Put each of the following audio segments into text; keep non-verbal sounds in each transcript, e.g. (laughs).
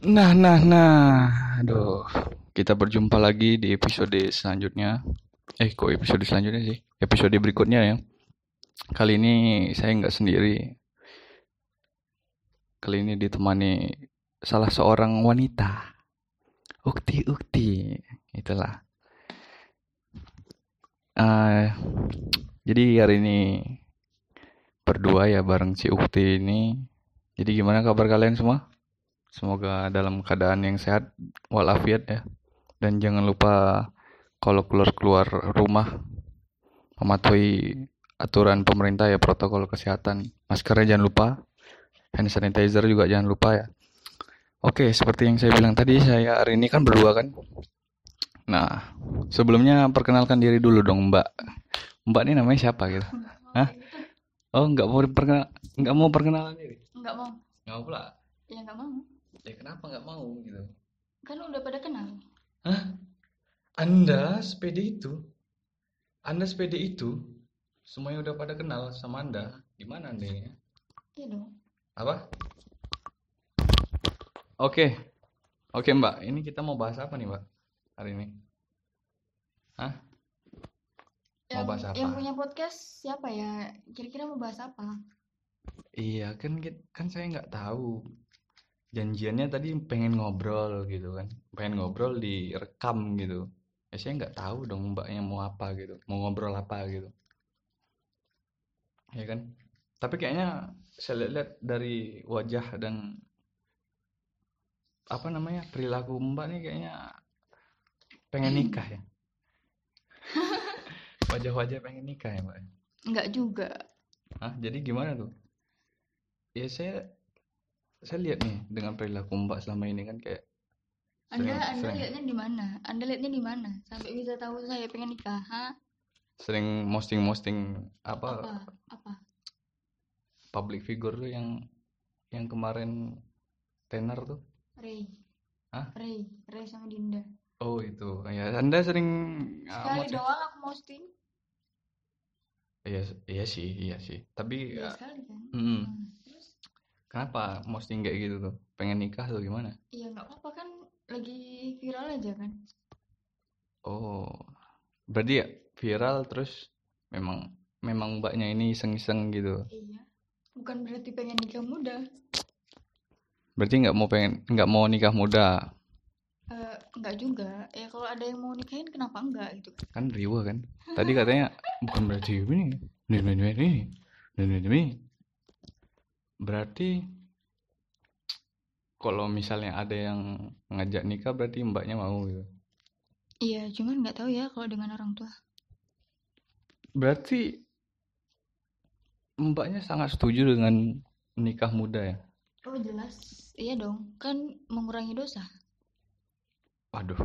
Nah, nah, nah. Aduh, kita berjumpa lagi di episode selanjutnya. Eh, kok episode selanjutnya sih? Episode berikutnya ya. Kali ini saya nggak sendiri. Kali ini ditemani salah seorang wanita. Ukti, ukti. Itulah. Eh, jadi hari ini berdua ya bareng si Ukti ini. Jadi gimana kabar kalian semua? Semoga dalam keadaan yang sehat walafiat ya. Dan jangan lupa kalau keluar-keluar rumah mematuhi aturan pemerintah ya protokol kesehatan. Maskernya jangan lupa. Hand sanitizer juga jangan lupa ya. Oke, seperti yang saya bilang tadi, saya hari ini kan berdua kan. Nah, sebelumnya perkenalkan diri dulu dong, Mbak. Mbak ini namanya siapa gitu? Hah? Oh, nggak mau perkenal, nggak mau perkenalan diri? Nggak mau. Nggak mau pula. Ya nggak mau. Ya kenapa nggak mau gitu? Kan udah pada kenal. Hah? Anda sepede itu? Anda sepede itu? Semuanya udah pada kenal sama Anda. Gimana Anda ini? Iya dong. Apa? Oke. Oke, Mbak. Ini kita mau bahas apa nih, Mbak? Hari ini? Hah? Mau Yang, bahas apa? yang punya podcast siapa ya? Kira-kira mau bahas apa? Iya, kan kan saya nggak tahu. Janjiannya tadi pengen ngobrol gitu kan. Pengen ngobrol direkam gitu. Ya saya nggak tahu dong Mbaknya mau apa gitu. Mau ngobrol apa gitu. Ya kan? Tapi kayaknya saya lihat dari wajah dan apa namanya perilaku Mbak nih kayaknya pengen nikah ya. (laughs) Wajah-wajah pengen nikah ya Mbak. Nggak juga. Hah? Jadi gimana tuh? Ya saya saya lihat nih dengan perilaku Mbak selama ini kan kayak Anda sering Anda sering lihatnya di mana? Anda lihatnya di mana? Sampai bisa tahu saya pengen nikah? Hah? sering posting-posting apa Apa? Apa? public figure tuh yang yang kemarin tenar tuh. Ray. Hah? Ray. Ray sama Dinda. Oh itu. Ya Anda sering ah, Sekali posting- doang aku posting. Iya iya sih, iya sih. Tapi Iya ya, sekali kan. mm, Hmm. Kenapa posting kayak gitu tuh? Pengen nikah atau gimana? Iya nggak apa-apa kan lagi viral aja kan. Oh, berarti ya viral terus memang memang mbaknya ini iseng-iseng gitu. Iya. Bukan berarti pengen nikah muda. Berarti nggak mau pengen nggak mau nikah muda. Eh, enggak juga. Ya kalau ada yang mau nikahin kenapa enggak gitu kan. Kan riwa kan. Tadi katanya bukan berarti ini. Ini ini ini ini. Ini ini. Berarti kalau misalnya ada yang ngajak nikah berarti mbaknya mau gitu. Iya, cuman nggak tahu ya kalau dengan orang tua. Berarti mbaknya sangat setuju dengan nikah muda ya? Oh jelas. Iya dong. Kan mengurangi dosa. Waduh,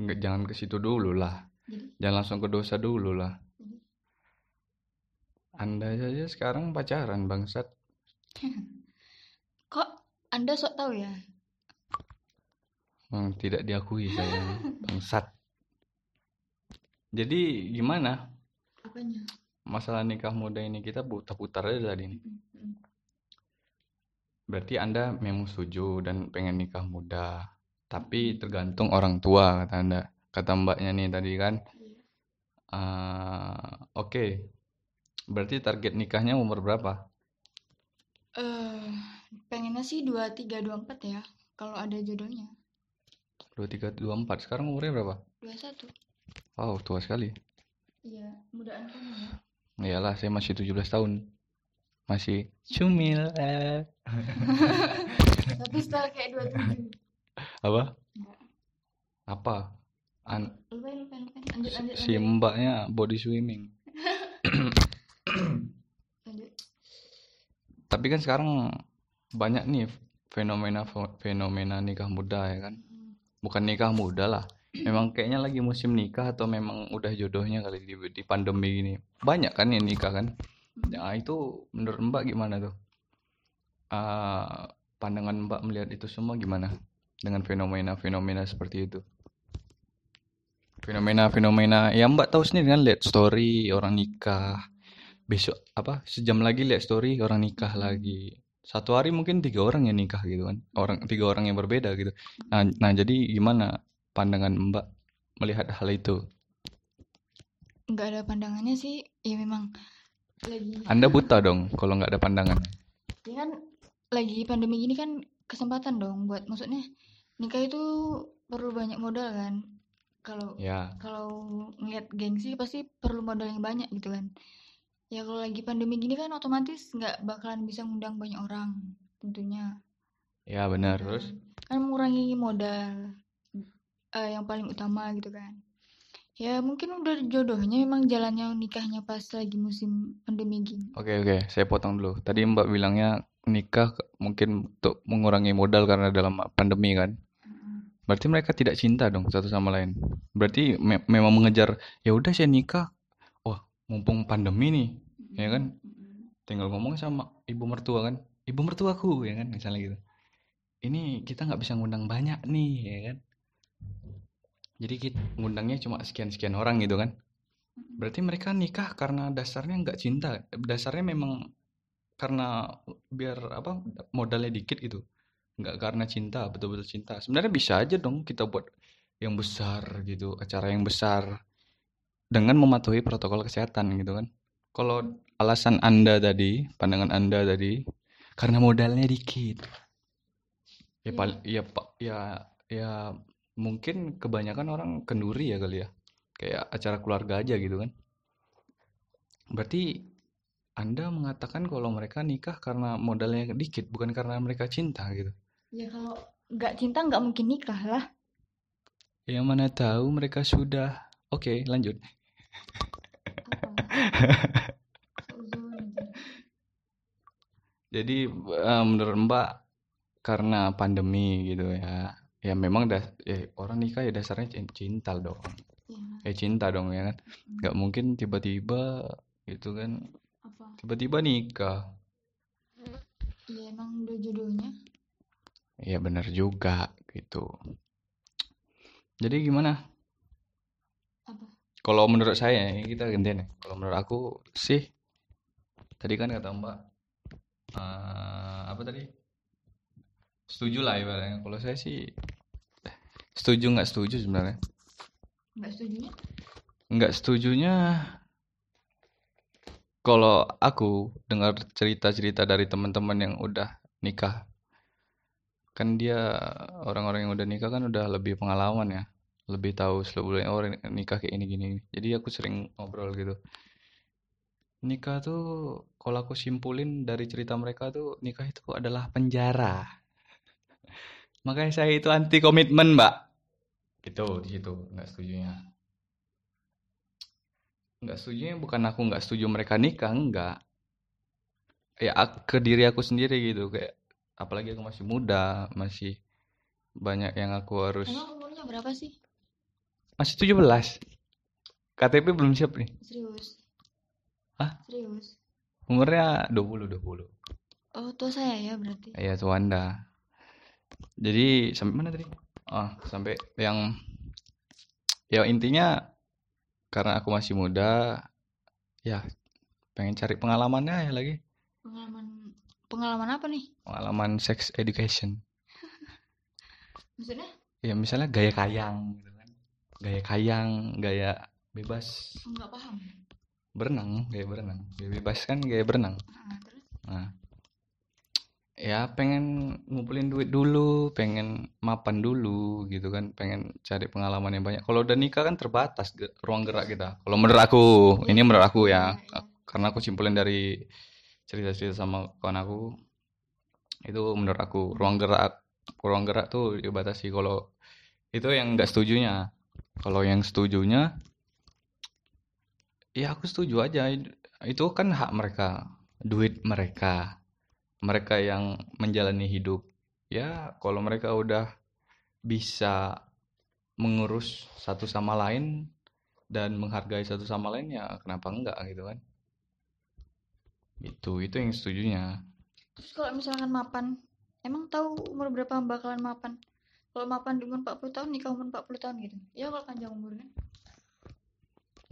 nggak jangan ke situ dulu lah. Jadi, Jangan langsung ke dosa dulu lah. jadi Anda saja sekarang pacaran bangsat. (laughs) kok Anda sok tahu ya? Hmm, tidak diakui saya bangsat. Jadi gimana Apanya? masalah nikah muda ini kita putar-putar aja tadi nih. Mm-mm. Berarti Anda memang setuju dan pengen nikah muda, tapi tergantung orang tua kata Anda. Kata mbaknya nih tadi kan. Ah, Oke, berarti target nikahnya umur berapa? Eh, pengennya sih 23 24 ya. Kalau ada jodohnya. 23, 24. Sekarang umurnya berapa? 21. Wow, tua sekali. Iya, mudaan kamu ya. Iyalah, saya masih 17 tahun. Masih cumil. eh. (laughs) Tapi setelah kayak 27. Apa? Enggak. Apa? An Lupain, lupain, lupain. Lanjut, lanjut, si mbaknya body swimming. (laughs) Tapi kan sekarang banyak nih fenomena fenomena nikah muda ya kan. Bukan nikah muda lah. Memang kayaknya lagi musim nikah atau memang udah jodohnya kali di, di pandemi ini. Banyak kan yang nikah kan. Nah, itu menurut Mbak gimana tuh? Ah, pandangan Mbak melihat itu semua gimana? Dengan fenomena-fenomena seperti itu. Fenomena-fenomena ya Mbak tahu sendiri kan lihat story orang nikah. Besok apa? Sejam lagi lihat story orang nikah lagi. satu hari mungkin tiga orang yang nikah gitu kan. Orang tiga orang yang berbeda gitu. Nah, nah jadi gimana pandangan mbak melihat hal itu? Nggak ada pandangannya sih. Ya memang lagi anda buta dong kalau nggak ada pandangan. Ya kan lagi pandemi gini kan kesempatan dong buat maksudnya nikah itu perlu banyak modal kan. Kalau ya. kalau ngeliat gengsi pasti perlu modal yang banyak gitu kan ya kalau lagi pandemi gini kan otomatis nggak bakalan bisa ngundang banyak orang tentunya. Ya benar. Kan terus? kan mengurangi modal eh, yang paling utama gitu kan. Ya mungkin udah jodohnya memang jalannya nikahnya pas lagi musim pandemi gini. Oke oke. Saya potong dulu. Tadi mbak bilangnya nikah mungkin untuk mengurangi modal karena dalam pandemi kan? Berarti mereka tidak cinta dong satu sama lain? Berarti me- memang mengejar ya udah saya nikah mumpung pandemi nih ya kan? Tinggal ngomong sama ibu mertua kan? Ibu mertuaku ya kan? Misalnya gitu. Ini kita nggak bisa ngundang banyak nih ya kan? Jadi kita ngundangnya cuma sekian-sekian orang gitu kan? Berarti mereka nikah karena dasarnya nggak cinta? Dasarnya memang karena biar apa modalnya dikit gitu? Nggak karena cinta betul-betul cinta. Sebenarnya bisa aja dong kita buat yang besar gitu acara yang besar dengan mematuhi protokol kesehatan gitu kan. Kalau alasan anda tadi pandangan anda tadi karena modalnya dikit. Ya pal ya pak ya ya mungkin kebanyakan orang kenduri ya kali ya. Kayak acara keluarga aja gitu kan. Berarti anda mengatakan kalau mereka nikah karena modalnya dikit bukan karena mereka cinta gitu? Ya kalau nggak cinta nggak mungkin nikah lah. Yang mana tahu mereka sudah oke lanjut. Seuzon aja. Jadi eh, menurut mbak karena pandemi gitu ya ya memang das ya, orang nikah ya dasarnya cin- cinta dong. Ya eh cinta dong ya kan. Mm. nggak mungkin tiba-tiba gitu kan apa? tiba-tiba nikah. Ya emang udah jodohnya? Ya benar juga gitu. Jadi gimana kalau menurut saya ini kita gantian ya. Kalau menurut aku sih tadi kan kata mbak eh, apa tadi? Setuju lah ibaratnya. Kalau saya sih setuju nggak setuju sebenarnya. Nggak setuju nggak setujunya kalau aku dengar cerita-cerita dari teman-teman yang udah nikah kan dia orang-orang yang udah nikah kan udah lebih pengalaman ya lebih tahu seluk-beluknya orang nikah kayak ini gini jadi aku sering ngobrol gitu. Nikah tuh kalau aku simpulin dari cerita mereka tuh nikah itu adalah penjara. (laughs) Makanya saya itu anti komitmen mbak. Gitu di situ. Nggak setujunya. Nggak setujunya bukan aku nggak setuju mereka nikah enggak ya ak- ke diri aku sendiri gitu. Kayak apalagi aku masih muda masih banyak yang aku harus emang umurnya berapa sih masih 17 KTP belum siap nih. Serius. Hah? serius? Umurnya 20 20 oh tua saya ya berarti? Iya tuh Anda. Jadi sampai mana tadi? Ah sampai yang ya intinya karena aku masih muda ya pengen cari pengalamannya ya lagi. Pengalaman pengalaman apa nih? Pengalaman sex education. (laughs) Maksudnya? Ya misalnya gaya kayang gitu gaya kayang gaya bebas. Nggak paham. Berenang gaya berenang. Gaya bebas kan gaya berenang. Ah, terus? Nah. Ya pengen ngumpulin duit dulu pengen mapan dulu gitu kan. Pengen cari pengalaman yang banyak. Kalau udah nikah kan terbatas ge- ruang gerak kita. Kalau menurut aku ini menurut aku ya Iya, iya. karena aku simpulin dari cerita-cerita sama kawan aku itu menurut aku ruang gerak ruang gerak tuh dibatasi. Kalau itu yang nggak setujunya kalau yang setujunya ya aku setuju aja. Itu kan hak mereka duit mereka. Mereka yang menjalani hidup. Ya kalau mereka udah bisa mengurus satu sama lain dan menghargai satu sama lain ya kenapa enggak gitu kan? Itu itu yang setujunya. Terus kalau misalkan mapan emang tahu umur berapa bakalan mapan kalau mapan di umur 40 tahun nikah umur 40 tahun gitu. Ya kalau panjang umur kan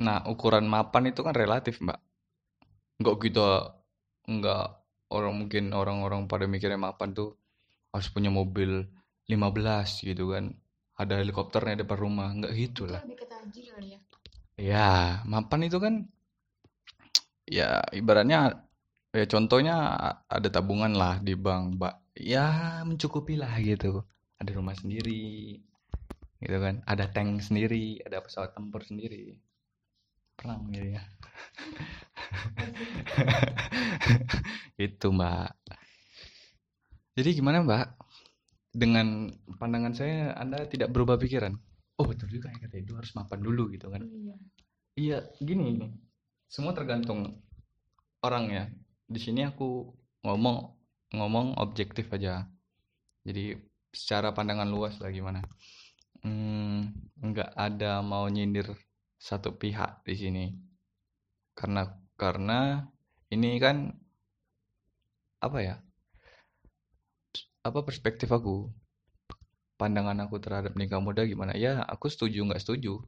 nah ukuran mapan itu kan relatif mbak. Nggak kita nggak orang mungkin orang-orang pada mikirnya mapan tuh harus punya mobil 15 gitu kan. Ada helikopternya depan rumah nggak gitu Itu lah. Lebih kali ya. ya mapan itu kan ya ibaratnya ya contohnya ada tabungan lah di bank mbak. Ya mencukupi lah gitu ada rumah sendiri gitu kan ada tank sendiri ada pesawat tempur sendiri perang gitu ya (laughs) itu mbak jadi gimana mbak dengan pandangan saya anda tidak berubah pikiran oh betul juga ya kata itu harus mapan dulu gitu kan Iya. Iya, gini ini. Semua tergantung orang ya. Di sini aku ngomong ngomong objektif aja. Jadi secara pandangan luas lah gimana. Hmm, nggak ada mau nyindir satu pihak di sini. Karena karena ini kan apa ya? Apa perspektif aku? Pandangan aku terhadap nikah muda gimana? Ya, aku setuju nggak setuju.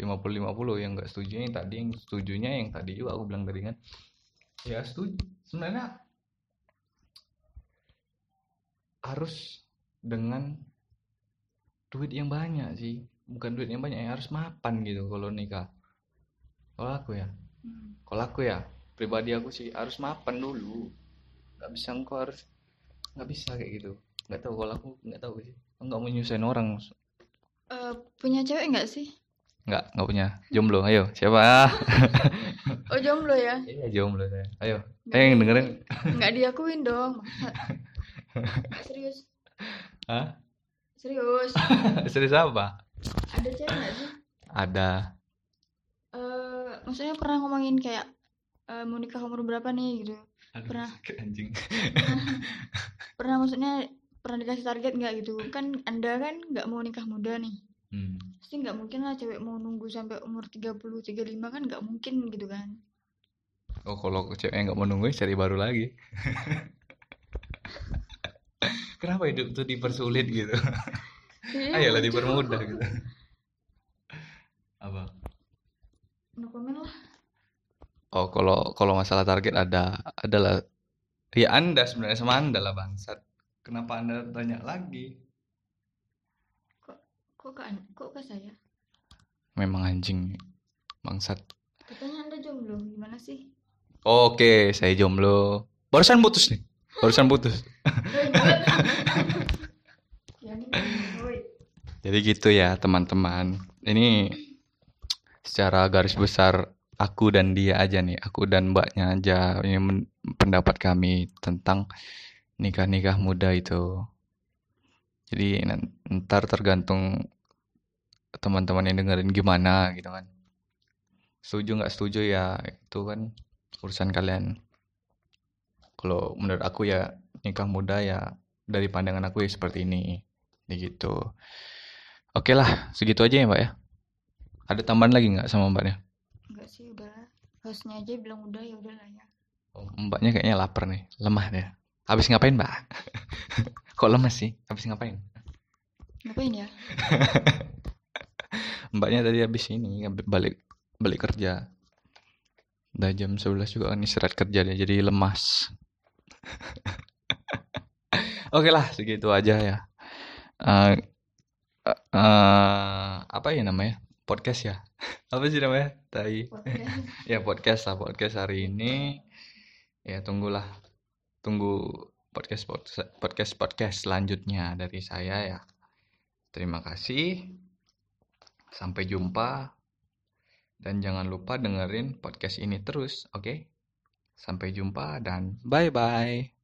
50-50 yang nggak setuju yang tadi yang setujunya yang tadi juga aku bilang tadi kan ya setuju sebenarnya harus dengan duit yang banyak sih bukan duit yang banyak ya harus mapan gitu kalau nikah kalau aku ya Hmm. kalau aku ya pribadi aku sih harus mapan dulu nggak bisa engkau harus nggak bisa kayak gitu nggak tahu kalau aku nggak tahu sih nggak mau nyusahin orang Eh, punya cewek nggak sih? nggak nggak punya jomblo ayo siapa (laughs) Oh jomblo ya? Iya jomblo saya. Ayo, eh yang dengerin. Nggak diakuin dong. Masa? (laughs) Serius. Hah? Serius. (laughs) Serius apa? Ada cewek nggak sih? Ada. Eh, maksudnya pernah ngomongin kayak eh, mau nikah umur berapa nih gitu? Aduh, Pernah. sakit (laughs) anjing. (laughs) Pernah maksudnya pernah dikasih target nggak gitu? Kan anda kan nggak mau nikah muda nih. Hmm. Pasti nggak mungkin lah cewek mau nunggu sampai umur 30, 35 kan nggak mungkin gitu kan. Oh, kalau cewek nggak mau nunggu cari baru lagi. Kenapa hidup tuh dipersulit gitu? Iya, Ayolah dipermudah gitu. Apa? No comment lah. Oh, kalau kalau masalah target ada adalah ya Anda sebenarnya sama Anda lah bangsat. Kenapa Anda tanya lagi? Kok ke, an- kok ke saya? Memang anjing bangsat. Katanya anda jomblo, gimana sih? Oke, saya jomblo. Barusan putus nih. Barusan putus. Jadi gitu ya teman-teman. Ini secara garis besar aku dan dia aja nih, aku dan mbaknya aja ini pendapat kami tentang nikah-nikah muda itu. Jadi ntar tergantung teman-teman yang dengerin gimana gitu kan. Setuju nggak setuju ya itu kan urusan kalian. Kalau menurut aku ya nikah muda ya dari pandangan aku ya seperti ini. Jadi gitu. Oke lah, segitu aja ya mbak ya. Ada tambahan lagi nggak sama mbaknya? Enggak sih, udahlah. Hostnya aja bilang udah ya udahlah ya. Oh, mbaknya kayaknya lapar nih, lemah deh. Habis ngapain mbak? (laughs) Kok lemes sih? Habis ngapain? Ngapain ya? (laughs) Mbaknya tadi habis ini balik balik kerja. Udah jam 11 juga kan istirahat kerja dia jadi lemas. (laughs) Oke lah, segitu aja ya. Eh, eh, apa ya namanya? Podcast ya? (laughs) Apa sih namanya? Tai. Podcast. (laughs) Ya podcast lah podcast hari ini. Ya tunggulah, tunggu podcast podcast podcast selanjutnya dari saya ya. Terima kasih. Sampai jumpa. Dan jangan lupa dengerin podcast ini terus, oke? Sampai jumpa dan bye bye.